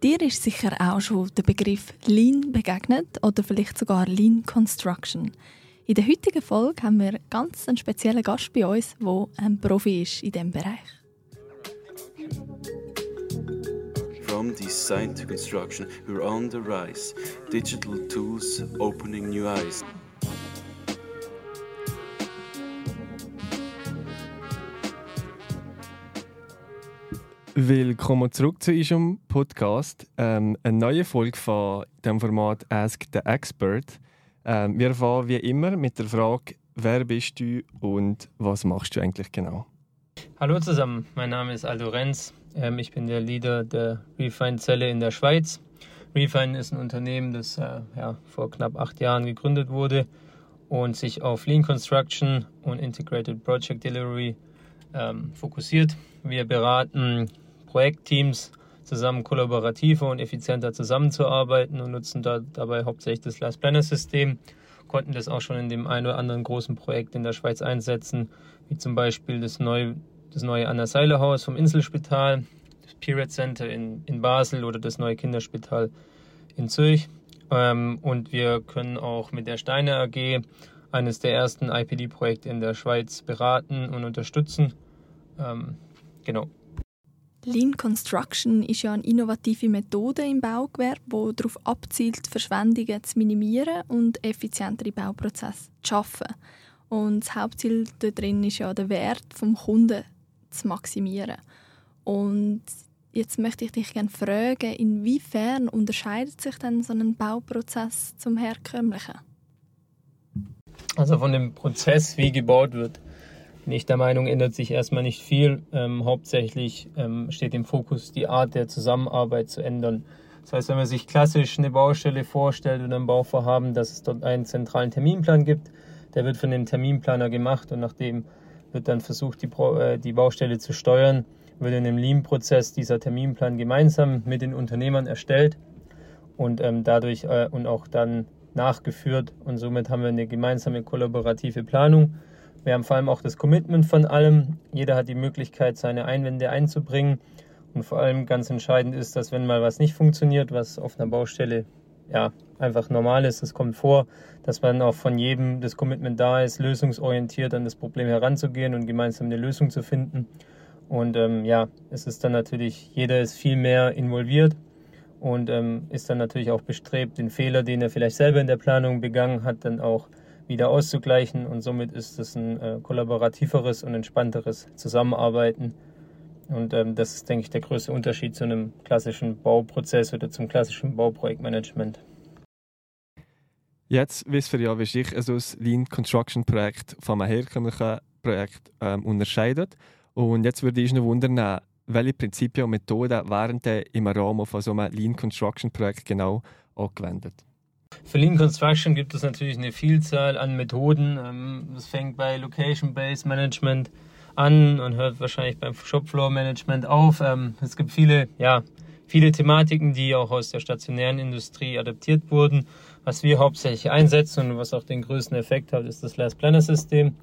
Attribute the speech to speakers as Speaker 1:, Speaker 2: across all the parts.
Speaker 1: Dir ist sicher auch schon der Begriff Lean begegnet oder vielleicht sogar Lean Construction. In der heutigen Folge haben wir ganz einen speziellen Gast bei uns, der ein Profi ist in diesem Bereich. From design to construction, we're on the rise. Digital tools opening new eyes.
Speaker 2: Willkommen zurück zu unserem Podcast. Ähm, eine neue Folge von dem Format Ask the Expert. Ähm, wir fahren wie immer mit der Frage, wer bist du und was machst du eigentlich genau?
Speaker 3: Hallo zusammen, mein Name ist Aldo Renz. Ähm, ich bin der Leader der Refine-Zelle in der Schweiz. Refine ist ein Unternehmen, das äh, ja, vor knapp acht Jahren gegründet wurde und sich auf Lean Construction und Integrated Project Delivery ähm, fokussiert. Wir beraten Projektteams zusammen kollaborativer und effizienter zusammenzuarbeiten und nutzen da, dabei hauptsächlich das Last Planner System. Konnten das auch schon in dem einen oder anderen großen Projekt in der Schweiz einsetzen, wie zum Beispiel das neue, das neue Anna Seiler Haus vom Inselspital, das Period Center in, in Basel oder das neue Kinderspital in Zürich. Ähm, und wir können auch mit der Steine AG eines der ersten IPD-Projekte in der Schweiz beraten und unterstützen. Ähm, genau.
Speaker 1: Lean Construction ist ja eine innovative Methode im Baugewerbe, die darauf abzielt, Verschwendungen zu minimieren und effizientere Bauprozesse zu schaffen. Und das Hauptziel darin ist ja, den Wert vom Kunden zu maximieren. Und jetzt möchte ich dich gerne fragen, inwiefern unterscheidet sich denn so ein Bauprozess zum herkömmlichen?
Speaker 3: Also von dem Prozess, wie gebaut wird, bin ich der Meinung, ändert sich erstmal nicht viel. Ähm, hauptsächlich ähm, steht im Fokus, die Art der Zusammenarbeit zu ändern. Das heißt, wenn man sich klassisch eine Baustelle vorstellt oder ein Bauvorhaben, dass es dort einen zentralen Terminplan gibt, der wird von dem Terminplaner gemacht und nachdem wird dann versucht, die, äh, die Baustelle zu steuern, wird in einem Lean-Prozess dieser Terminplan gemeinsam mit den Unternehmern erstellt und ähm, dadurch äh, und auch dann nachgeführt und somit haben wir eine gemeinsame kollaborative Planung wir haben vor allem auch das Commitment von allem. Jeder hat die Möglichkeit, seine Einwände einzubringen. Und vor allem ganz entscheidend ist, dass wenn mal was nicht funktioniert, was auf einer Baustelle ja einfach normal ist, das kommt vor, dass man auch von jedem das Commitment da ist, lösungsorientiert an das Problem heranzugehen und gemeinsam eine Lösung zu finden. Und ähm, ja, es ist dann natürlich, jeder ist viel mehr involviert und ähm, ist dann natürlich auch bestrebt, den Fehler, den er vielleicht selber in der Planung begangen hat, dann auch wieder auszugleichen und somit ist es ein äh, kollaborativeres und entspannteres Zusammenarbeiten. Und ähm, das ist, denke ich, der größte Unterschied zu einem klassischen Bauprozess oder zum klassischen Bauprojektmanagement.
Speaker 2: Jetzt wissen wir ja, wie sich also das Lean Construction Projekt von einem herkömmlichen Projekt ähm, unterscheidet. Und jetzt würde ich noch wundern, welche Prinzipien und Methoden werden im Rahmen von so einem Lean Construction Projekt genau angewendet?
Speaker 3: Für Lean Construction gibt es natürlich eine Vielzahl an Methoden. Ähm, das fängt bei Location-Based Management an und hört wahrscheinlich beim Shopfloor-Management auf. Ähm, es gibt viele, ja, viele Thematiken, die auch aus der stationären Industrie adaptiert wurden. Was wir hauptsächlich einsetzen und was auch den größten Effekt hat, ist das Last Planner System.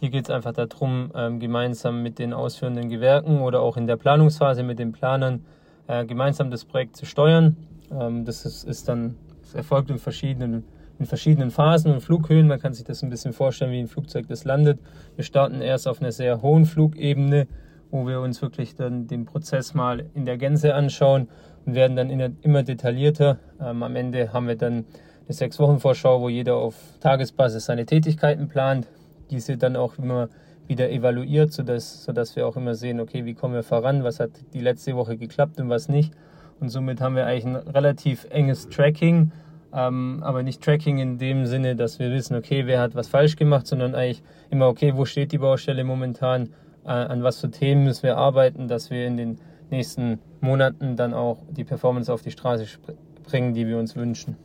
Speaker 3: Hier geht es einfach darum, ähm, gemeinsam mit den ausführenden Gewerken oder auch in der Planungsphase mit den Planern äh, gemeinsam das Projekt zu steuern. Das ist dann es erfolgt in verschiedenen, in verschiedenen Phasen und Flughöhen. Man kann sich das ein bisschen vorstellen, wie ein Flugzeug das landet. Wir starten erst auf einer sehr hohen Flugebene, wo wir uns wirklich dann den Prozess mal in der Gänze anschauen und werden dann immer detaillierter. Ähm, am Ende haben wir dann eine sechs Wochen Vorschau, wo jeder auf Tagesbasis seine Tätigkeiten plant, diese dann auch immer wieder evaluiert, sodass, sodass wir auch immer sehen, okay, wie kommen wir voran, was hat die letzte Woche geklappt und was nicht. Und somit haben wir eigentlich ein relativ enges Tracking, ähm, aber nicht Tracking in dem Sinne, dass wir wissen, okay, wer hat was falsch gemacht, sondern eigentlich immer, okay, wo steht die Baustelle momentan, äh, an was für Themen müssen wir arbeiten, dass wir in den nächsten Monaten dann auch die Performance auf die Straße bringen, die wir uns wünschen.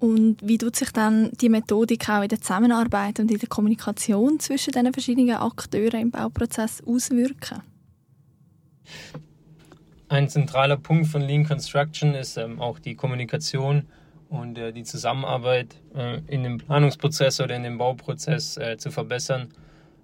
Speaker 1: Und wie tut sich dann die Methodik auch in der Zusammenarbeit und in der Kommunikation zwischen den verschiedenen Akteuren im Bauprozess auswirken?
Speaker 3: Ein zentraler Punkt von Lean Construction ist ähm, auch die Kommunikation und äh, die Zusammenarbeit äh, in dem Planungsprozess oder in dem Bauprozess äh, zu verbessern.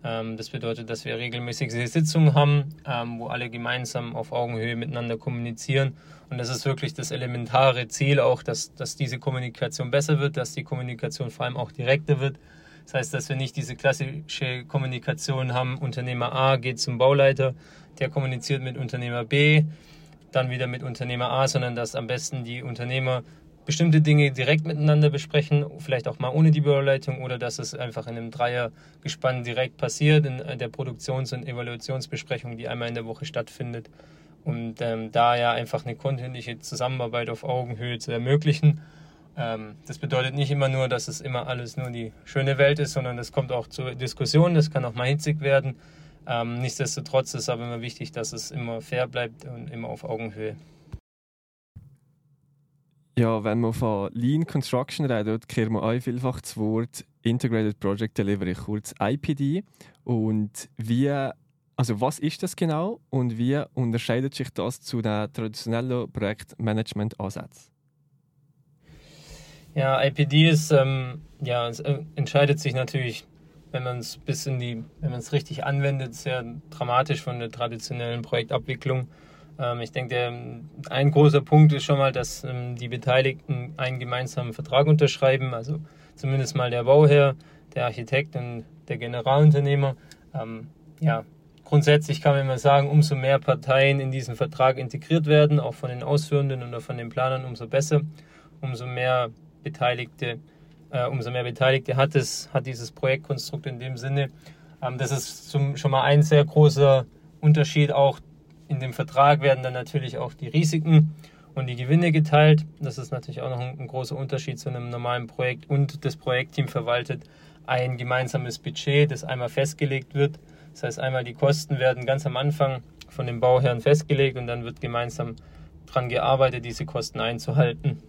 Speaker 3: Ähm, das bedeutet, dass wir regelmäßige Sitzungen haben, ähm, wo alle gemeinsam auf Augenhöhe miteinander kommunizieren. Und das ist wirklich das elementare Ziel auch, dass, dass diese Kommunikation besser wird, dass die Kommunikation vor allem auch direkter wird. Das heißt, dass wir nicht diese klassische Kommunikation haben, Unternehmer A geht zum Bauleiter, der kommuniziert mit Unternehmer B, dann wieder mit Unternehmer A, sondern dass am besten die Unternehmer bestimmte Dinge direkt miteinander besprechen, vielleicht auch mal ohne die Bauleitung oder dass es einfach in einem Dreiergespann direkt passiert, in der Produktions- und Evaluationsbesprechung, die einmal in der Woche stattfindet. Und ähm, da ja einfach eine kontinuierliche Zusammenarbeit auf Augenhöhe zu ermöglichen. Ähm, das bedeutet nicht immer nur, dass es immer alles nur die schöne Welt ist, sondern es kommt auch zur Diskussion, das kann auch mal hitzig werden. Ähm, nichtsdestotrotz ist aber immer wichtig, dass es immer fair bleibt und immer auf Augenhöhe.
Speaker 2: Ja, wenn wir von Lean Construction reden, kehren wir auch vielfach das Wort Integrated Project Delivery, kurz IPD. Und wie, also was ist das genau und wie unterscheidet sich das zu den traditionellen Projektmanagement-Ansätzen?
Speaker 3: Ja, IPD ist, ähm, ja, es äh, entscheidet sich natürlich, wenn man es bis in die, wenn man es richtig anwendet, sehr dramatisch von der traditionellen Projektabwicklung. Ähm, ich denke, ein großer Punkt ist schon mal, dass ähm, die Beteiligten einen gemeinsamen Vertrag unterschreiben, also zumindest mal der Bauherr, der Architekt und der Generalunternehmer. Ähm, ja, grundsätzlich kann man immer sagen, umso mehr Parteien in diesen Vertrag integriert werden, auch von den Ausführenden oder von den Planern, umso besser, umso mehr Beteiligte, äh, umso mehr Beteiligte hat es, hat dieses Projektkonstrukt in dem Sinne. Ähm, das ist zum, schon mal ein sehr großer Unterschied auch in dem Vertrag werden dann natürlich auch die Risiken und die Gewinne geteilt. Das ist natürlich auch noch ein, ein großer Unterschied zu einem normalen Projekt. Und das Projektteam verwaltet ein gemeinsames Budget, das einmal festgelegt wird. Das heißt, einmal die Kosten werden ganz am Anfang von dem Bauherrn festgelegt und dann wird gemeinsam daran gearbeitet, diese Kosten einzuhalten.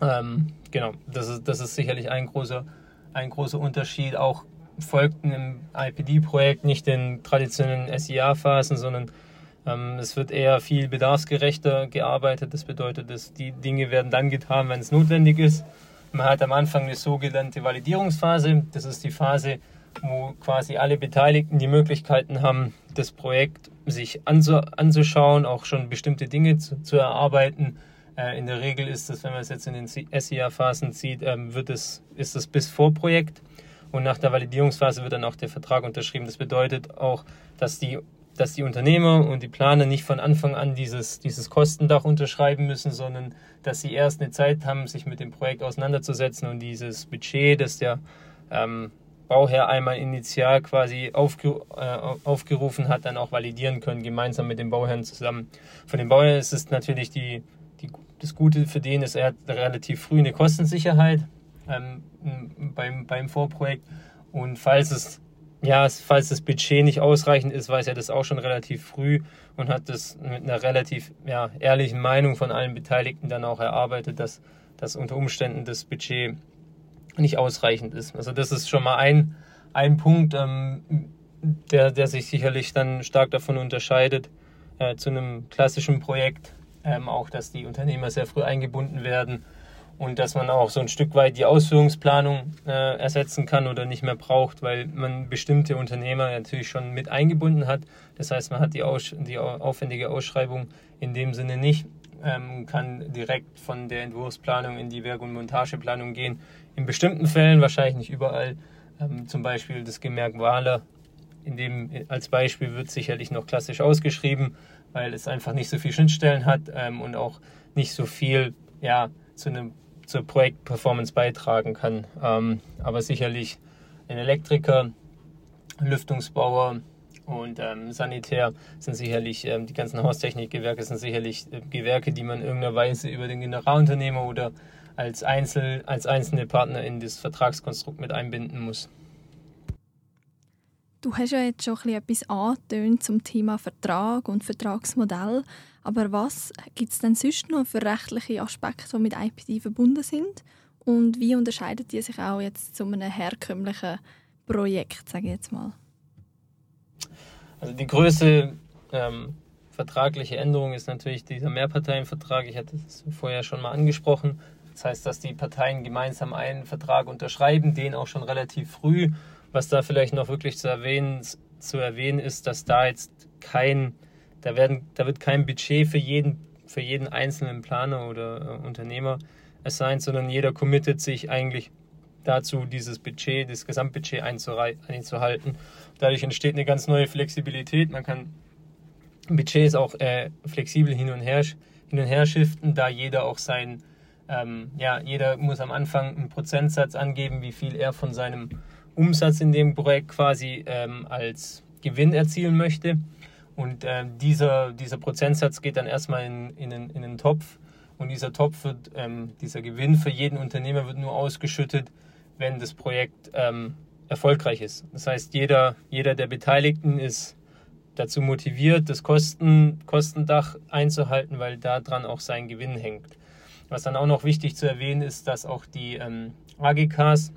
Speaker 3: Ähm, genau, das ist, das ist sicherlich ein großer, ein großer Unterschied. Auch folgten im IPD-Projekt nicht den traditionellen SIA-Phasen, sondern ähm, es wird eher viel bedarfsgerechter gearbeitet. Das bedeutet, dass die Dinge werden dann getan, wenn es notwendig ist. Man hat am Anfang eine sogenannte Validierungsphase. Das ist die Phase, wo quasi alle Beteiligten die Möglichkeiten haben, das Projekt sich anzuschauen, auch schon bestimmte Dinge zu, zu erarbeiten. Äh, in der Regel ist das, wenn man es jetzt in den SIA-Phasen sieht, ähm, wird es, ist das bis vor Projekt. Und nach der Validierungsphase wird dann auch der Vertrag unterschrieben. Das bedeutet auch, dass die dass die Unternehmer und die Planer nicht von Anfang an dieses, dieses Kostendach unterschreiben müssen, sondern dass sie erst eine Zeit haben, sich mit dem Projekt auseinanderzusetzen und dieses Budget, das der ähm, Bauherr einmal initial quasi aufge, äh, aufgerufen hat, dann auch validieren können, gemeinsam mit dem Bauherrn zusammen. Von dem Bauherrn ist es natürlich die, das Gute für den, ist, er hat relativ früh eine Kostensicherheit ähm, beim, beim Vorprojekt und falls es ja, falls das Budget nicht ausreichend ist, weiß er das auch schon relativ früh und hat das mit einer relativ ja, ehrlichen Meinung von allen Beteiligten dann auch erarbeitet, dass, dass unter Umständen das Budget nicht ausreichend ist. Also das ist schon mal ein, ein Punkt, ähm, der, der sich sicherlich dann stark davon unterscheidet äh, zu einem klassischen Projekt. Ähm, auch, dass die Unternehmer sehr früh eingebunden werden und dass man auch so ein Stück weit die Ausführungsplanung äh, ersetzen kann oder nicht mehr braucht, weil man bestimmte Unternehmer natürlich schon mit eingebunden hat. Das heißt, man hat die, Aus die aufwendige Ausschreibung in dem Sinne nicht, ähm, kann direkt von der Entwurfsplanung in die Werk- und Montageplanung gehen. In bestimmten Fällen, wahrscheinlich nicht überall, ähm, zum Beispiel das Gemerk Wahler, in dem als Beispiel wird sicherlich noch klassisch ausgeschrieben, weil es einfach nicht so viele Schnittstellen hat ähm, und auch nicht so viel ja, zu einem zur Projektperformance beitragen kann. Ähm, aber sicherlich ein Elektriker, Lüftungsbauer und ähm, Sanitär sind sicherlich, ähm, die ganzen Haustechnikgewerke sind sicherlich äh, Gewerke, die man in irgendeiner Weise über den Generalunternehmer oder als, Einzel, als einzelne Partner in das Vertragskonstrukt mit einbinden muss.
Speaker 1: Du hast ja jetzt schon etwas angetönt zum Thema Vertrag und Vertragsmodell. Aber was gibt es denn sonst noch für rechtliche Aspekte, die mit IPD verbunden sind? Und wie unterscheiden die sich auch jetzt zu einem herkömmlichen Projekt, sage ich jetzt mal?
Speaker 3: Also die größte ähm, vertragliche Änderung ist natürlich dieser Mehrparteienvertrag. Ich hatte es vorher schon mal angesprochen. Das heißt, dass die Parteien gemeinsam einen Vertrag unterschreiben, den auch schon relativ früh Was da vielleicht noch wirklich zu erwähnen, zu erwähnen ist, dass da jetzt kein, da werden, da wird kein Budget für jeden, für jeden einzelnen Planer oder äh, Unternehmer assigned, sondern jeder committet sich eigentlich dazu, dieses Budget, das Gesamtbudget einzuhalten. Dadurch entsteht eine ganz neue Flexibilität. Man kann Budgets auch äh, flexibel hin und her hin und her shiften, da jeder auch sein, ähm, ja, jeder muss am Anfang einen Prozentsatz angeben, wie viel er von seinem Umsatz in dem Projekt quasi ähm, als Gewinn erzielen möchte. Und äh, dieser, dieser Prozentsatz geht dann erstmal in, in, in, in einen Topf. Und dieser Topf wird, ähm, dieser Gewinn für jeden Unternehmer wird nur ausgeschüttet, wenn das Projekt ähm, erfolgreich ist. Das heißt, jeder, jeder der Beteiligten ist dazu motiviert, das Kosten, Kostendach einzuhalten, weil daran auch sein Gewinn hängt. Was dann auch noch wichtig zu erwähnen ist, dass auch die ähm, AGKs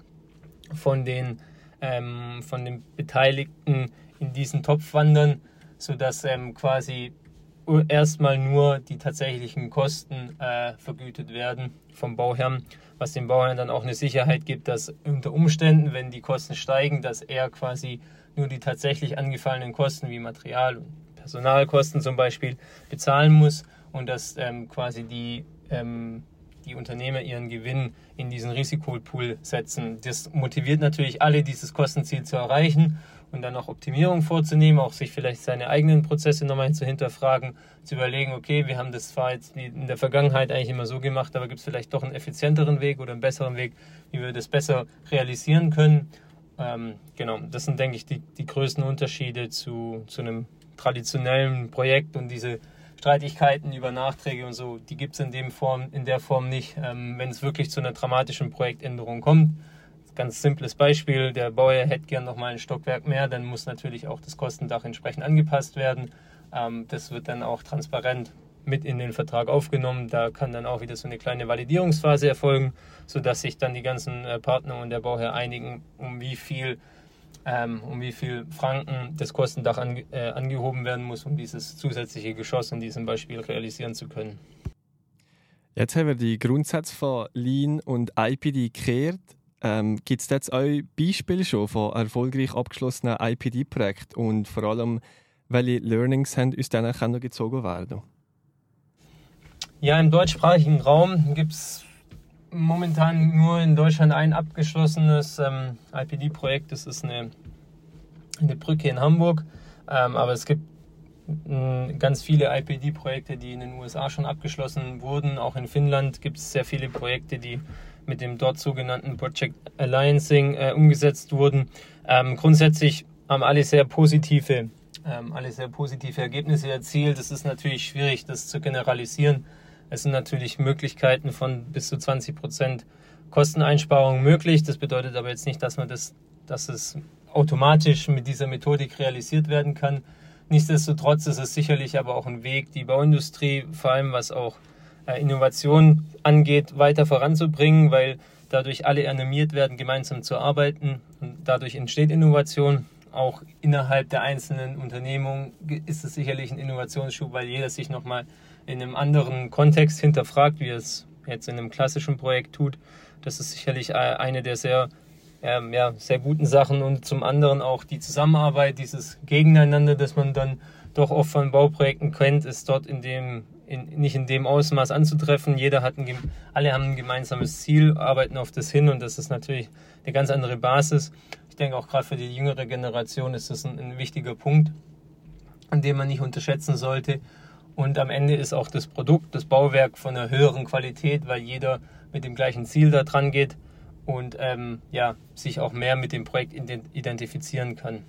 Speaker 3: von den, ähm, von den Beteiligten in diesen Topf wandern, sodass ähm, quasi erstmal nur die tatsächlichen Kosten äh, vergütet werden vom Bauherrn, was dem Bauherrn dann auch eine Sicherheit gibt, dass unter Umständen, wenn die Kosten steigen, dass er quasi nur die tatsächlich angefallenen Kosten wie Material und Personalkosten zum Beispiel bezahlen muss und dass ähm, quasi die, ähm, die Unternehmer ihren Gewinn in diesen Risikopool setzen. Das motiviert natürlich alle, dieses Kostenziel zu erreichen und dann auch Optimierung vorzunehmen, auch sich vielleicht seine eigenen Prozesse nochmal zu hinterfragen, zu überlegen, okay, wir haben das zwar jetzt in der Vergangenheit eigentlich immer so gemacht, aber gibt es vielleicht doch einen effizienteren Weg oder einen besseren Weg, wie wir das besser realisieren können ähm, genau, das sind, denke ich, die, die größten Unterschiede zu, zu einem traditionellen Projekt und diese Streitigkeiten über Nachträge und so, die gibt es in, in der Form nicht. Ähm, wenn es wirklich zu einer dramatischen Projektänderung kommt, ganz simples Beispiel, der Bauer hätte gern noch mal ein Stockwerk mehr, dann muss natürlich auch das Kostendach entsprechend angepasst werden. Ähm, das wird dann auch transparent mit in den Vertrag aufgenommen. Da kann dann auch wieder so eine kleine Validierungsphase erfolgen, sodass sich dann die ganzen äh, Partner und der Bauherr einigen, um wie viel, ähm, um wie viel Franken das Kostendach an, äh, angehoben werden muss, um dieses zusätzliche Geschoss in diesem Beispiel realisieren zu können.
Speaker 2: Jetzt haben wir die Grundsätze von Lean und IPD gekehrt. Ähm, Gibt es jetzt auch Beispiele schon von erfolgreich abgeschlossenen IPD-Projekten und vor allem, welche Learnings haben aus denen gezogen werden?
Speaker 3: Ja, im deutschsprachigen Raum gibt es momentan nur in Deutschland ein abgeschlossenes ähm, IPD-Projekt. Das ist eine, eine Brücke in Hamburg. Ähm, aber es gibt ganz viele IPD-Projekte, die in den USA schon abgeschlossen wurden. Auch in Finnland gibt es sehr viele Projekte, die mit dem dort sogenannten Project Alliancing äh, umgesetzt wurden. Ähm, grundsätzlich haben alle sehr positive, ähm, alle sehr positive Ergebnisse erzielt. Es ist natürlich schwierig, das zu generalisieren. Es sind natürlich Möglichkeiten von bis zu 20 Prozent Kosteneinsparung möglich. Das bedeutet aber jetzt nicht, dass man das, dass es automatisch mit dieser Methodik realisiert werden kann. Nichtsdestotrotz ist es sicherlich aber auch ein Weg, die Bauindustrie, vor allem was auch äh, Innovation angeht, weiter voranzubringen, weil dadurch alle animiert werden, gemeinsam zu arbeiten und dadurch entsteht Innovation. Auch innerhalb der einzelnen Unternehmungen ist es sicherlich ein Innovationsschub, weil jeder sich nochmal in einem anderen Kontext hinterfragt, wie es jetzt in einem klassischen Projekt tut. Das ist sicherlich äh, eine der sehr, ähm, ja, sehr guten Sachen und zum anderen auch die Zusammenarbeit, dieses Gegeneinander, das man dann doch oft von Bauprojekten kennt, ist dort in dem, in, nicht in dem Ausmaß anzutreffen. Jeder hat ein, alle haben ein gemeinsames Ziel, arbeiten auf das hin und das ist natürlich eine ganz andere Basis. Ich denke auch gerade für die jüngere Generation ist das ein, ein wichtiger Punkt, an dem man nicht unterschätzen sollte. Und am Ende ist auch das Produkt, das Bauwerk von einer höheren Qualität, weil jeder mit dem gleichen Ziel da dran geht und ähm, ja, sich auch mehr mit dem Projekt identifizieren kann.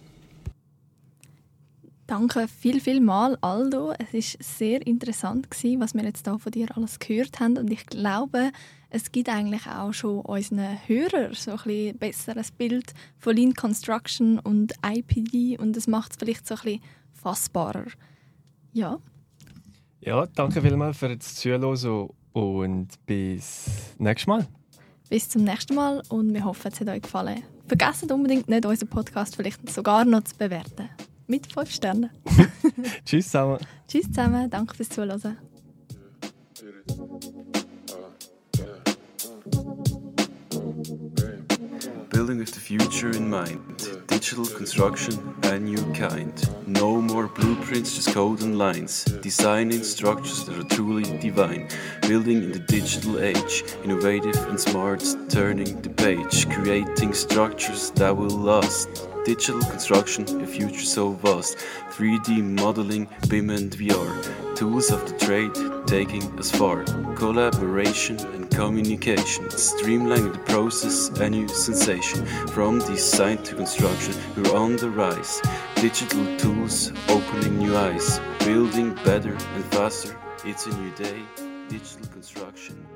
Speaker 1: Danke viel, viel mal, Aldo. Es ist sehr interessant gewesen, was wir jetzt da von dir alles gehört haben. Und ich glaube, es gibt eigentlich auch schon unseren Hörern so ein bisschen besseres Bild von Lean Construction und IPD und es macht es vielleicht so ein bisschen fassbarer. Ja,
Speaker 2: ja, danke vielmals für das Zuhören und bis nächstes Mal.
Speaker 1: Bis zum nächsten Mal und wir hoffen, es hat euch gefallen. Vergesst unbedingt nicht, unseren Podcast vielleicht sogar noch zu bewerten. Mit 5 Sternen.
Speaker 2: Tschüss zusammen.
Speaker 1: Tschüss zusammen, danke fürs Zuhören.
Speaker 4: Building with the future in mind. Digital construction, a new kind. No more blueprints, just code and lines. Designing structures that are truly divine. Building in the digital age. Innovative and smart, turning the page. Creating structures that will last. Digital construction, a future so vast. 3D modeling, BIM and VR. Tools of the trade taking us far. Collaboration and communication. Streamlining the process, a new sensation. From design to construction, we're on the rise. Digital tools opening new eyes. Building better and faster. It's a new day. Digital construction.